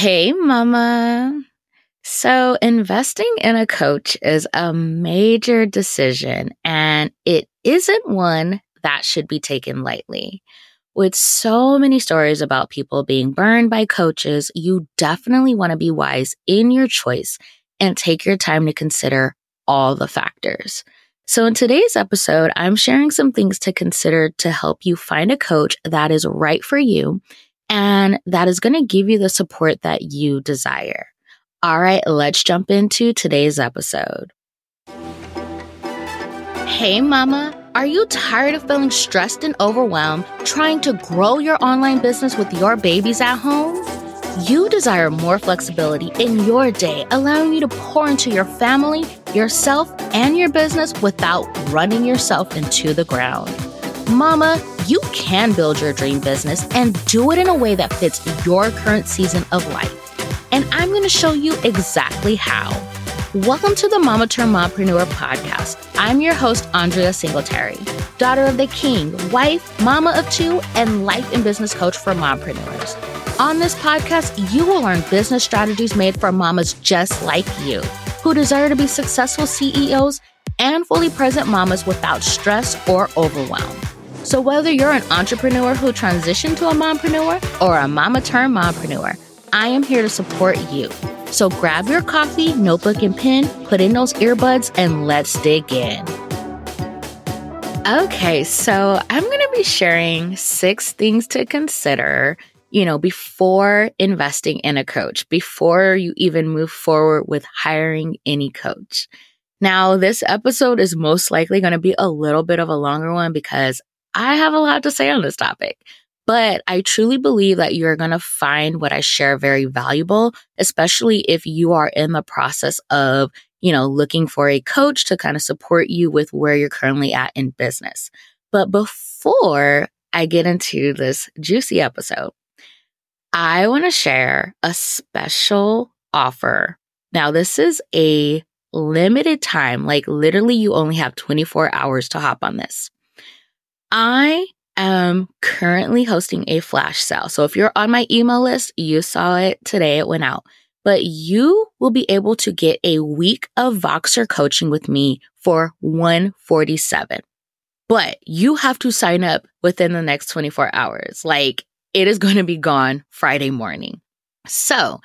Hey, mama. So, investing in a coach is a major decision, and it isn't one that should be taken lightly. With so many stories about people being burned by coaches, you definitely want to be wise in your choice and take your time to consider all the factors. So, in today's episode, I'm sharing some things to consider to help you find a coach that is right for you and that is going to give you the support that you desire. All right, let's jump into today's episode. Hey, mama. Are you tired of feeling stressed and overwhelmed trying to grow your online business with your babies at home? You desire more flexibility in your day, allowing you to pour into your family, yourself, and your business without running yourself into the ground. Mama, you can build your dream business and do it in a way that fits your current season of life. And I'm going to show you exactly how. Welcome to the Mama Turned Mompreneur podcast. I'm your host, Andrea Singletary, daughter of the king, wife, mama of two, and life and business coach for mompreneurs. On this podcast, you will learn business strategies made for mamas just like you, who desire to be successful CEOs and fully present mamas without stress or overwhelm. So, whether you're an entrepreneur who transitioned to a mompreneur or a mama turned mompreneur, I am here to support you. So, grab your coffee, notebook, and pen, put in those earbuds, and let's dig in. Okay, so I'm going to be sharing six things to consider, you know, before investing in a coach, before you even move forward with hiring any coach. Now, this episode is most likely going to be a little bit of a longer one because I have a lot to say on this topic. But I truly believe that you're going to find what I share very valuable, especially if you are in the process of, you know, looking for a coach to kind of support you with where you're currently at in business. But before I get into this juicy episode, I want to share a special offer. Now, this is a limited time, like literally, you only have 24 hours to hop on this. I am currently hosting a flash sale. So if you're on my email list, you saw it today, it went out. But you will be able to get a week of Voxer coaching with me for 147. But you have to sign up within the next 24 hours. Like it is going to be gone Friday morning. So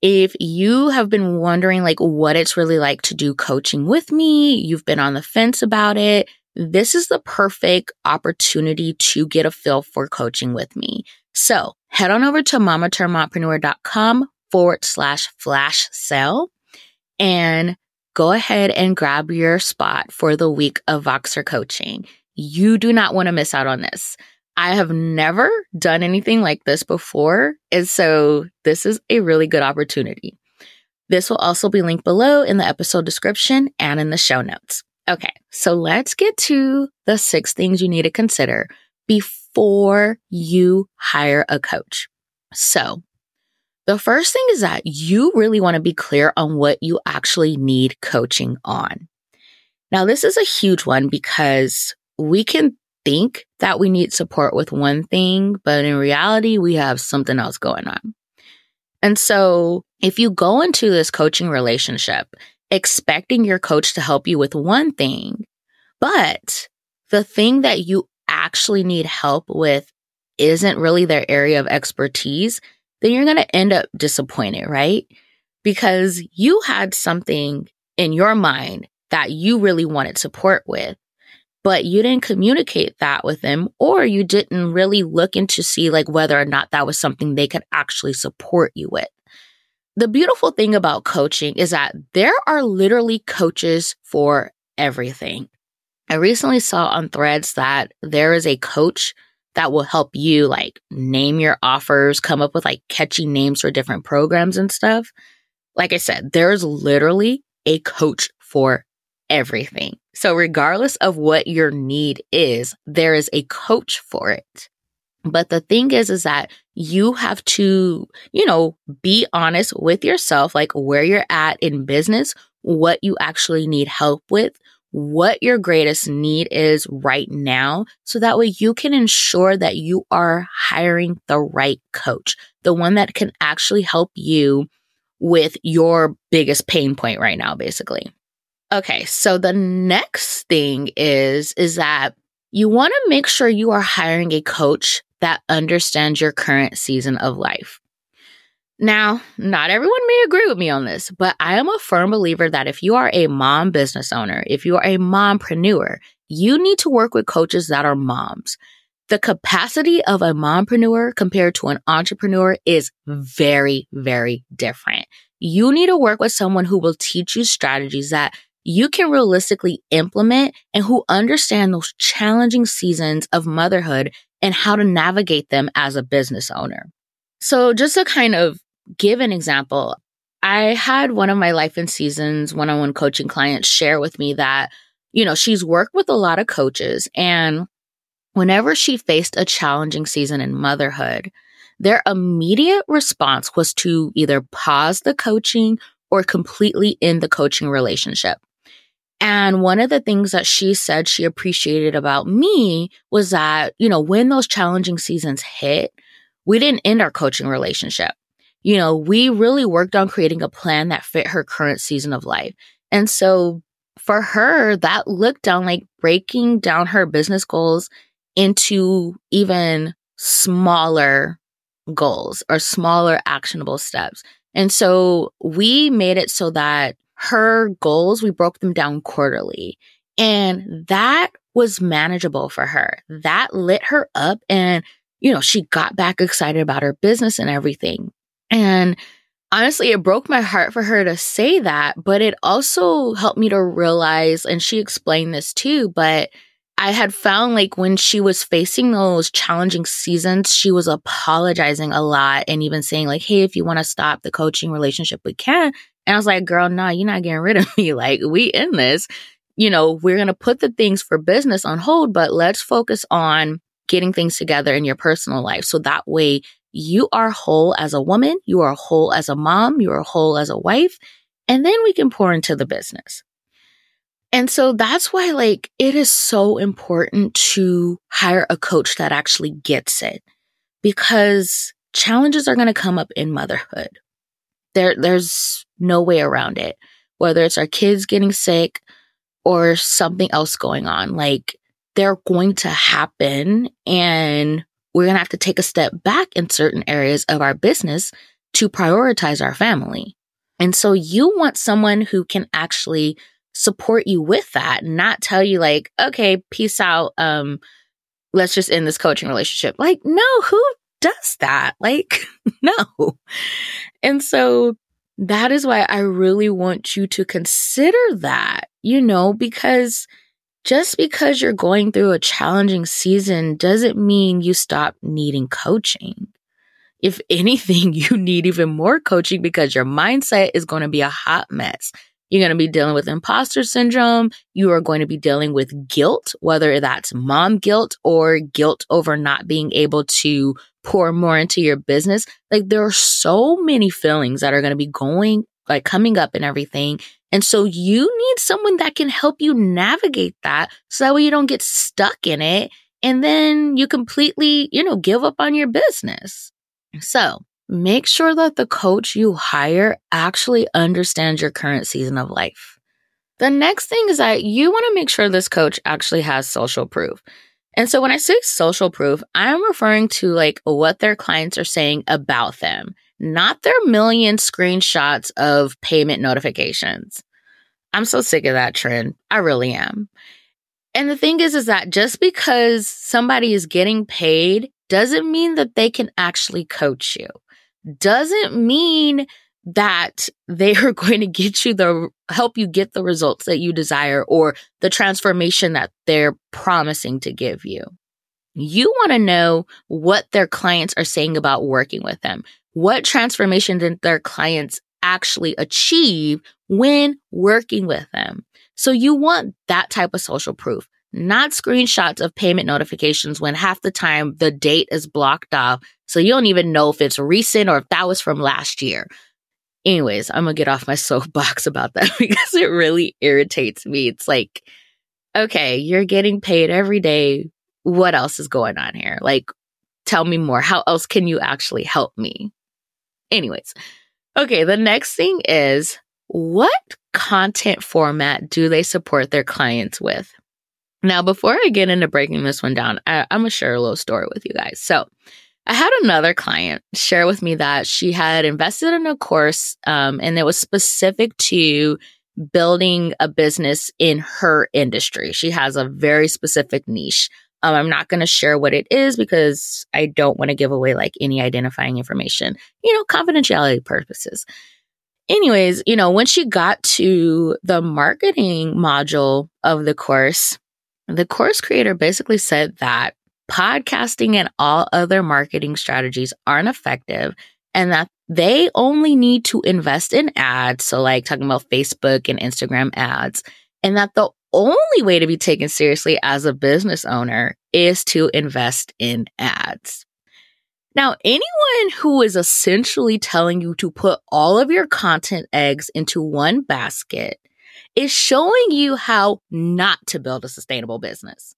if you have been wondering like what it's really like to do coaching with me, you've been on the fence about it, this is the perfect opportunity to get a feel for coaching with me. So head on over to mamaturnedmompreneur.com forward slash flash sale and go ahead and grab your spot for the week of Voxer coaching. You do not want to miss out on this. I have never done anything like this before. And so this is a really good opportunity. This will also be linked below in the episode description and in the show notes. Okay, so let's get to the six things you need to consider before you hire a coach. So, the first thing is that you really want to be clear on what you actually need coaching on. Now, this is a huge one because we can think that we need support with one thing, but in reality, we have something else going on. And so if you go into this coaching relationship expecting your coach to help you with one thing, but the thing that you actually need help with isn't really their area of expertise, then you're going to end up disappointed, right? Because you had something in your mind that you really wanted support with, but you didn't communicate that with them or you didn't really look into see like whether or not that was something they could actually support you with. The beautiful thing about coaching is that there are literally coaches for everything. I recently saw on threads that there is a coach that will help you like name your offers, come up with like catchy names for different programs and stuff. Like I said, there's literally a coach for everything. So regardless of what your need is, there is a coach for it. But the thing is, is that you have to, you know, be honest with yourself, like where you're at in business, what you actually need help with, what your greatest need is right now. So that way you can ensure that you are hiring the right coach, the one that can actually help you with your biggest pain point right now, basically. Okay. So the next thing is, is that you want to make sure you are hiring a coach that understands your current season of life. Now, not everyone may agree with me on this, but I am a firm believer that if you are a mom business owner, if you are a mompreneur, you need to work with coaches that are moms. The capacity of a mompreneur compared to an entrepreneur is very, very different. You need to work with someone who will teach you strategies that you can realistically implement and who understand those challenging seasons of motherhood and how to navigate them as a business owner. So just to kind of give an example, I had one of my life in seasons one on one coaching clients share with me that, you know, she's worked with a lot of coaches and whenever she faced a challenging season in motherhood, their immediate response was to either pause the coaching or completely end the coaching relationship. And one of the things that she said she appreciated about me was that, you know, when those challenging seasons hit, we didn't end our coaching relationship. You know, we really worked on creating a plan that fit her current season of life. And so for her, that looked down like breaking down her business goals into even smaller goals or smaller actionable steps. And so we made it so that her goals, we broke them down quarterly. And that was manageable for her. That lit her up and, you know, she got back excited about her business and everything. And honestly, it broke my heart for her to say that, but it also helped me to realize, and she explained this too, but I had found like when she was facing those challenging seasons, she was apologizing a lot and even saying like, Hey, if you want to stop the coaching relationship, we can. And I was like, girl, nah, you're not getting rid of me. Like, we in this. You know, we're going to put the things for business on hold, but let's focus on getting things together in your personal life. So that way you are whole as a woman, you are whole as a mom, you are whole as a wife, and then we can pour into the business. And so that's why, like, it is so important to hire a coach that actually gets it because challenges are going to come up in motherhood. There, there's no way around it. Whether it's our kids getting sick or something else going on, like they're going to happen and we're going to have to take a step back in certain areas of our business to prioritize our family. And so you want someone who can actually support you with that, not tell you like, okay, peace out. Um, let's just end this coaching relationship. Like, no, who does that? Like, no. And so that is why I really want you to consider that, you know, because just because you're going through a challenging season doesn't mean you stop needing coaching. If anything, you need even more coaching because your mindset is going to be a hot mess. You're going to be dealing with imposter syndrome. You are going to be dealing with guilt, whether that's mom guilt or guilt over not being able to pour more into your business. Like there are so many feelings that are going to be going, like coming up and everything. And so you need someone that can help you navigate that so that way you don't get stuck in it and then you completely, you know, give up on your business. So make sure that the coach you hire actually understands your current season of life. The next thing is that you want to make sure this coach actually has social proof. And so when I say social proof, I'm referring to like what their clients are saying about them, not their million screenshots of payment notifications. I'm so sick of that trend. I really am. And the thing is, is that just because somebody is getting paid doesn't mean that they can actually coach you doesn't mean that they are going to get you the help you get the results that you desire or the transformation that they're promising to give you. You want to know what their clients are saying about working with them. What transformation did their clients actually achieve when working with them? So you want that type of social proof not screenshots of payment notifications when half the time the date is blocked off. So you don't even know if it's recent or if that was from last year. Anyways, I'm gonna get off my soapbox about that because it really irritates me. It's like, okay, you're getting paid every day. What else is going on here? Like, tell me more. How else can you actually help me? Anyways, okay, the next thing is what content format do they support their clients with? Now, before I get into breaking this one down, I, am going to share a little story with you guys. So, I had another client share with me that she had invested in a course um, and it was specific to building a business in her industry. She has a very specific niche. Um, I'm not going to share what it is because I don't want to give away like any identifying information, you know, confidentiality purposes. Anyways, you know, when she got to the marketing module of the course, the course creator basically said that podcasting and all other marketing strategies aren't effective and that they only need to invest in ads. So, like talking about Facebook and Instagram ads, and that the only way to be taken seriously as a business owner is to invest in ads. Now, anyone who is essentially telling you to put all of your content eggs into one basket is showing you how not to build a sustainable business.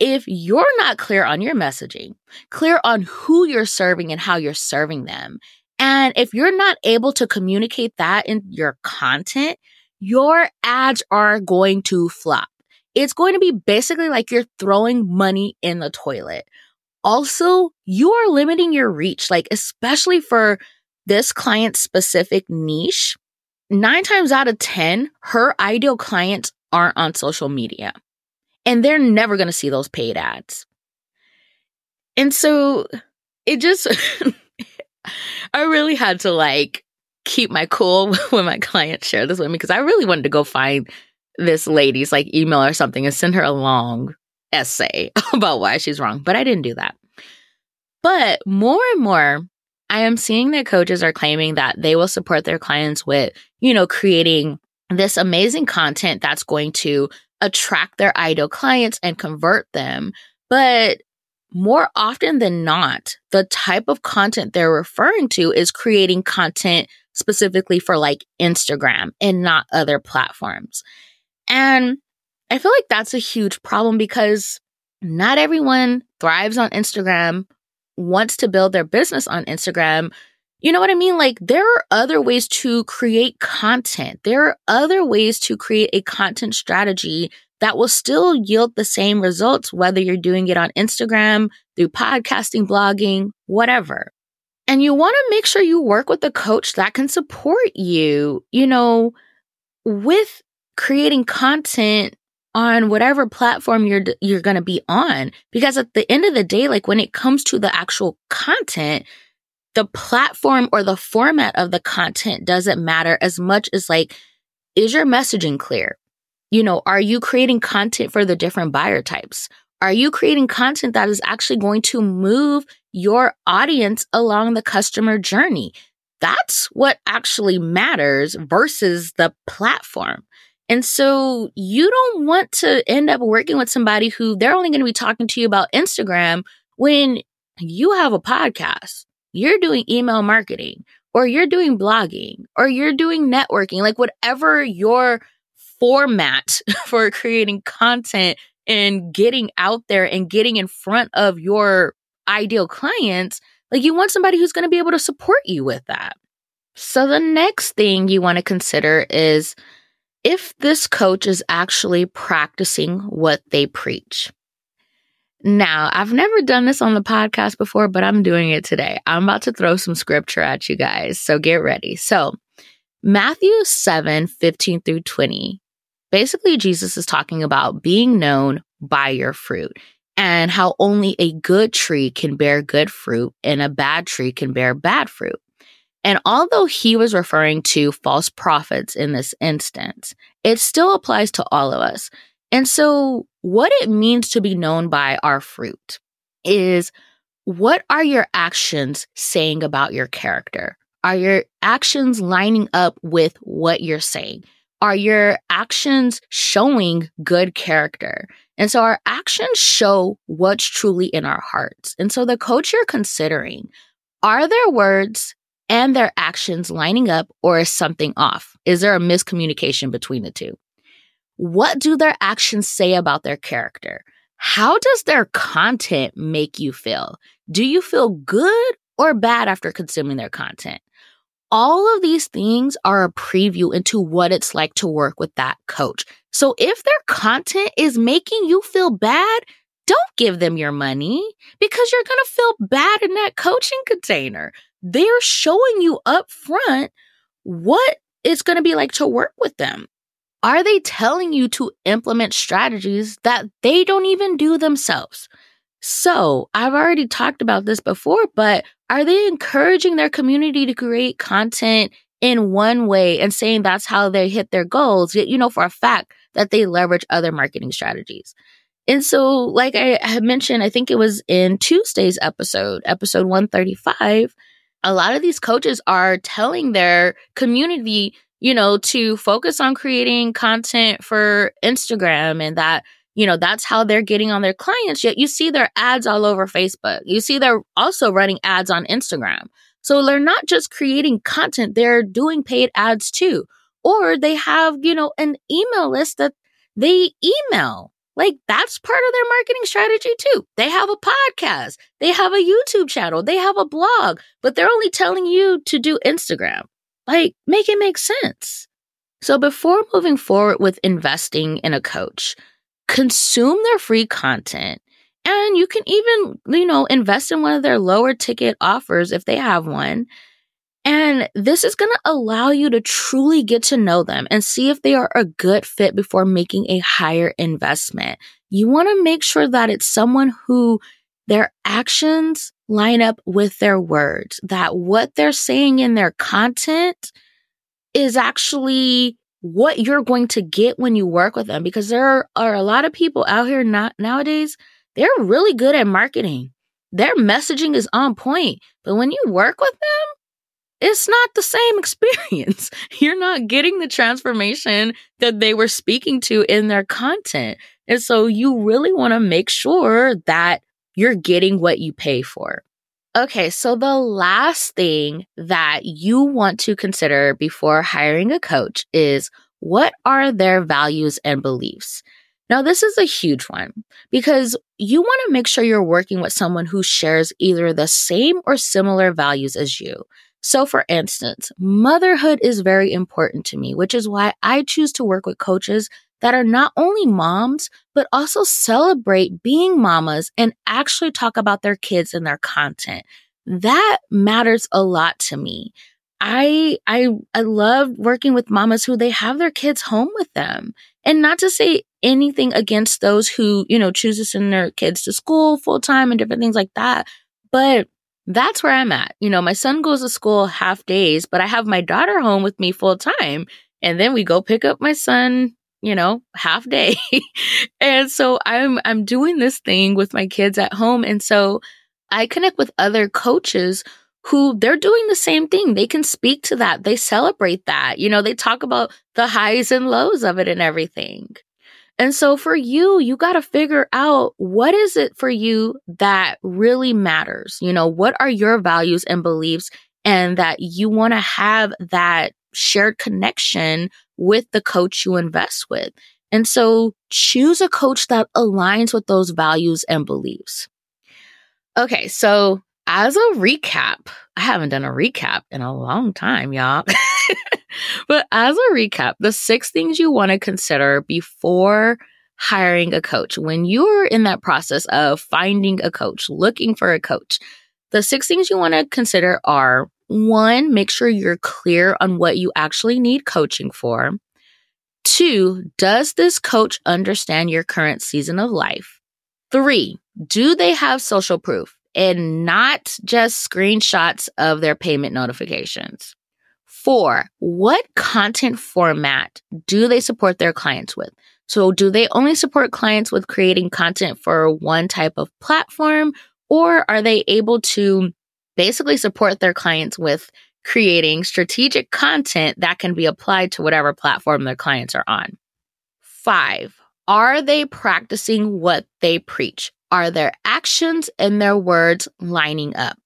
If you're not clear on your messaging, clear on who you're serving and how you're serving them, and if you're not able to communicate that in your content, your ads are going to flop. It's going to be basically like you're throwing money in the toilet. Also, you are limiting your reach, like, especially for this client specific niche. Nine times out of 10, her ideal clients aren't on social media and they're never going to see those paid ads. And so it just, I really had to like keep my cool when my client shared this with me because I really wanted to go find this lady's like email or something and send her a long essay about why she's wrong. But I didn't do that. But more and more, I am seeing that coaches are claiming that they will support their clients with, you know, creating this amazing content that's going to attract their ideal clients and convert them. But more often than not, the type of content they're referring to is creating content specifically for like Instagram and not other platforms. And I feel like that's a huge problem because not everyone thrives on Instagram, wants to build their business on Instagram. You know what I mean? Like, there are other ways to create content. There are other ways to create a content strategy that will still yield the same results, whether you're doing it on Instagram, through podcasting, blogging, whatever. And you want to make sure you work with a coach that can support you, you know, with creating content on whatever platform you're you're going to be on because at the end of the day like when it comes to the actual content the platform or the format of the content doesn't matter as much as like is your messaging clear you know, are you creating content for the different buyer types? Are you creating content that is actually going to move your audience along the customer journey? That's what actually matters versus the platform. And so you don't want to end up working with somebody who they're only going to be talking to you about Instagram when you have a podcast, you're doing email marketing, or you're doing blogging, or you're doing networking, like whatever your format for creating content and getting out there and getting in front of your ideal clients, like you want somebody who's going to be able to support you with that. So the next thing you want to consider is if this coach is actually practicing what they preach. Now, I've never done this on the podcast before, but I'm doing it today. I'm about to throw some scripture at you guys. So get ready. So, Matthew 7 15 through 20 Basically, Jesus is talking about being known by your fruit and how only a good tree can bear good fruit and a bad tree can bear bad fruit. And although he was referring to false prophets in this instance, it still applies to all of us. And so, what it means to be known by our fruit is what are your actions saying about your character? Are your actions lining up with what you're saying? Are your actions showing good character? And so our actions show what's truly in our hearts. And so the coach you're considering, are their words and their actions lining up or is something off? Is there a miscommunication between the two? What do their actions say about their character? How does their content make you feel? Do you feel good or bad after consuming their content? All of these things are a preview into what it's like to work with that coach. So if their content is making you feel bad, don't give them your money because you're going to feel bad in that coaching container. They're showing you up front what it's going to be like to work with them. Are they telling you to implement strategies that they don't even do themselves? So, I've already talked about this before, but are they encouraging their community to create content in one way and saying that's how they hit their goals? Yet, you know, for a fact that they leverage other marketing strategies. And so, like I had mentioned, I think it was in Tuesday's episode, episode 135, a lot of these coaches are telling their community, you know, to focus on creating content for Instagram and that, you know, that's how they're getting on their clients. Yet you see their ads all over Facebook. You see they're also running ads on Instagram. So they're not just creating content, they're doing paid ads too. Or they have, you know, an email list that they email. Like that's part of their marketing strategy too. They have a podcast, they have a YouTube channel, they have a blog, but they're only telling you to do Instagram. Like make it make sense. So before moving forward with investing in a coach, consume their free content and you can even, you know, invest in one of their lower ticket offers if they have one and this is going to allow you to truly get to know them and see if they are a good fit before making a higher investment. You want to make sure that it's someone who their actions line up with their words, that what they're saying in their content is actually what you're going to get when you work with them. Because there are, a lot of people out here not nowadays they're really good at marketing. Their messaging is on point. But when you work with them it's not the same experience. You're not getting the transformation that they were speaking to in their content. And so you really want to make sure that you're getting what you pay for. Okay, so the last thing that you want to consider before hiring a coach is what are their values and beliefs? Now, this is a huge one because you want to make sure you're working with someone who shares either the same or similar values as you. So, for instance, motherhood is very important to me, which is why I choose to work with coaches that are not only moms, but also celebrate being mamas and actually talk about their kids and their content. That matters a lot to me. I, I, I love working with mamas who they have their kids home with them and not to say anything against those who, you know, choose to send their kids to school full time and different things like that. But that's where I'm at. You know, my son goes to school half days, but I have my daughter home with me full time. And then we go pick up my son, you know, half day. and so I'm I'm doing this thing with my kids at home. And so I connect with other coaches who they're doing the same thing. They can speak to that. They celebrate that. You know, they talk about the highs and lows of it and everything. And so for you, you got to figure out what is it for you that really matters? You know, what are your values and beliefs and that you want to have that shared connection with the coach you invest with. And so choose a coach that aligns with those values and beliefs. Okay. So as a recap, I haven't done a recap in a long time, y'all. but as a recap, the six things you want to consider before hiring a coach, when you're in that process of finding a coach, looking for a coach, the six things you want to consider are one, make sure you're clear on what you actually need coaching for. Two, does this coach understand your current season of life? Three, do they have social proof and not just screenshots of their payment notifications? Four, what content format do they support their clients with? So, do they only support clients with creating content for one type of platform, or are they able to basically support their clients with creating strategic content that can be applied to whatever platform their clients are on? Five, are they practicing what they preach? Are their actions and their words lining up?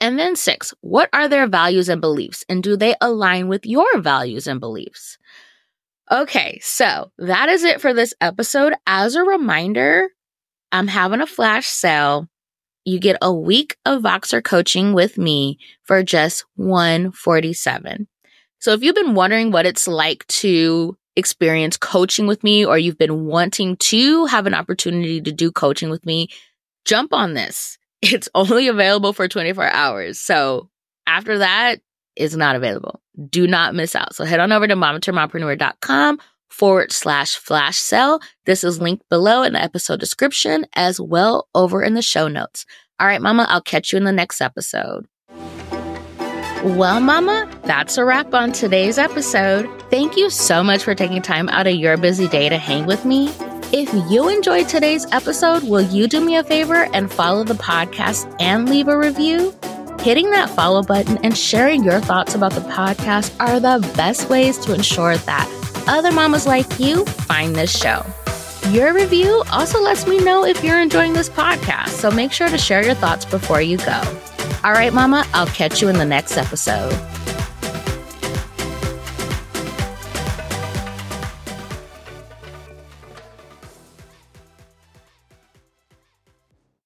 And then six, what are their values and beliefs? And do they align with your values and beliefs? Okay, so that is it for this episode. As a reminder, I'm having a flash sale. You get a week of Voxer coaching with me for just 147. So if you've been wondering what it's like to experience coaching with me or you've been wanting to have an opportunity to do coaching with me, jump on this. It's only available for 24 hours. So after that, it's not available. Do not miss out. So head on over to mamaturnedmompreneur.com forward slash flash sale. This is linked below in the episode description as well over in the show notes. All right, mama, I'll catch you in the next episode. Well, Mama, that's a wrap on today's episode. Thank you so much for taking time out of your busy day to hang with me. If you enjoyed today's episode, will you do me a favor and follow the podcast and leave a review? Hitting that follow button and sharing your thoughts about the podcast are the best ways to ensure that other mamas like you find this show. Your review also lets me know if you're enjoying this podcast, so make sure to share your thoughts before you go. All right, Mama, I'll catch you in the next episode.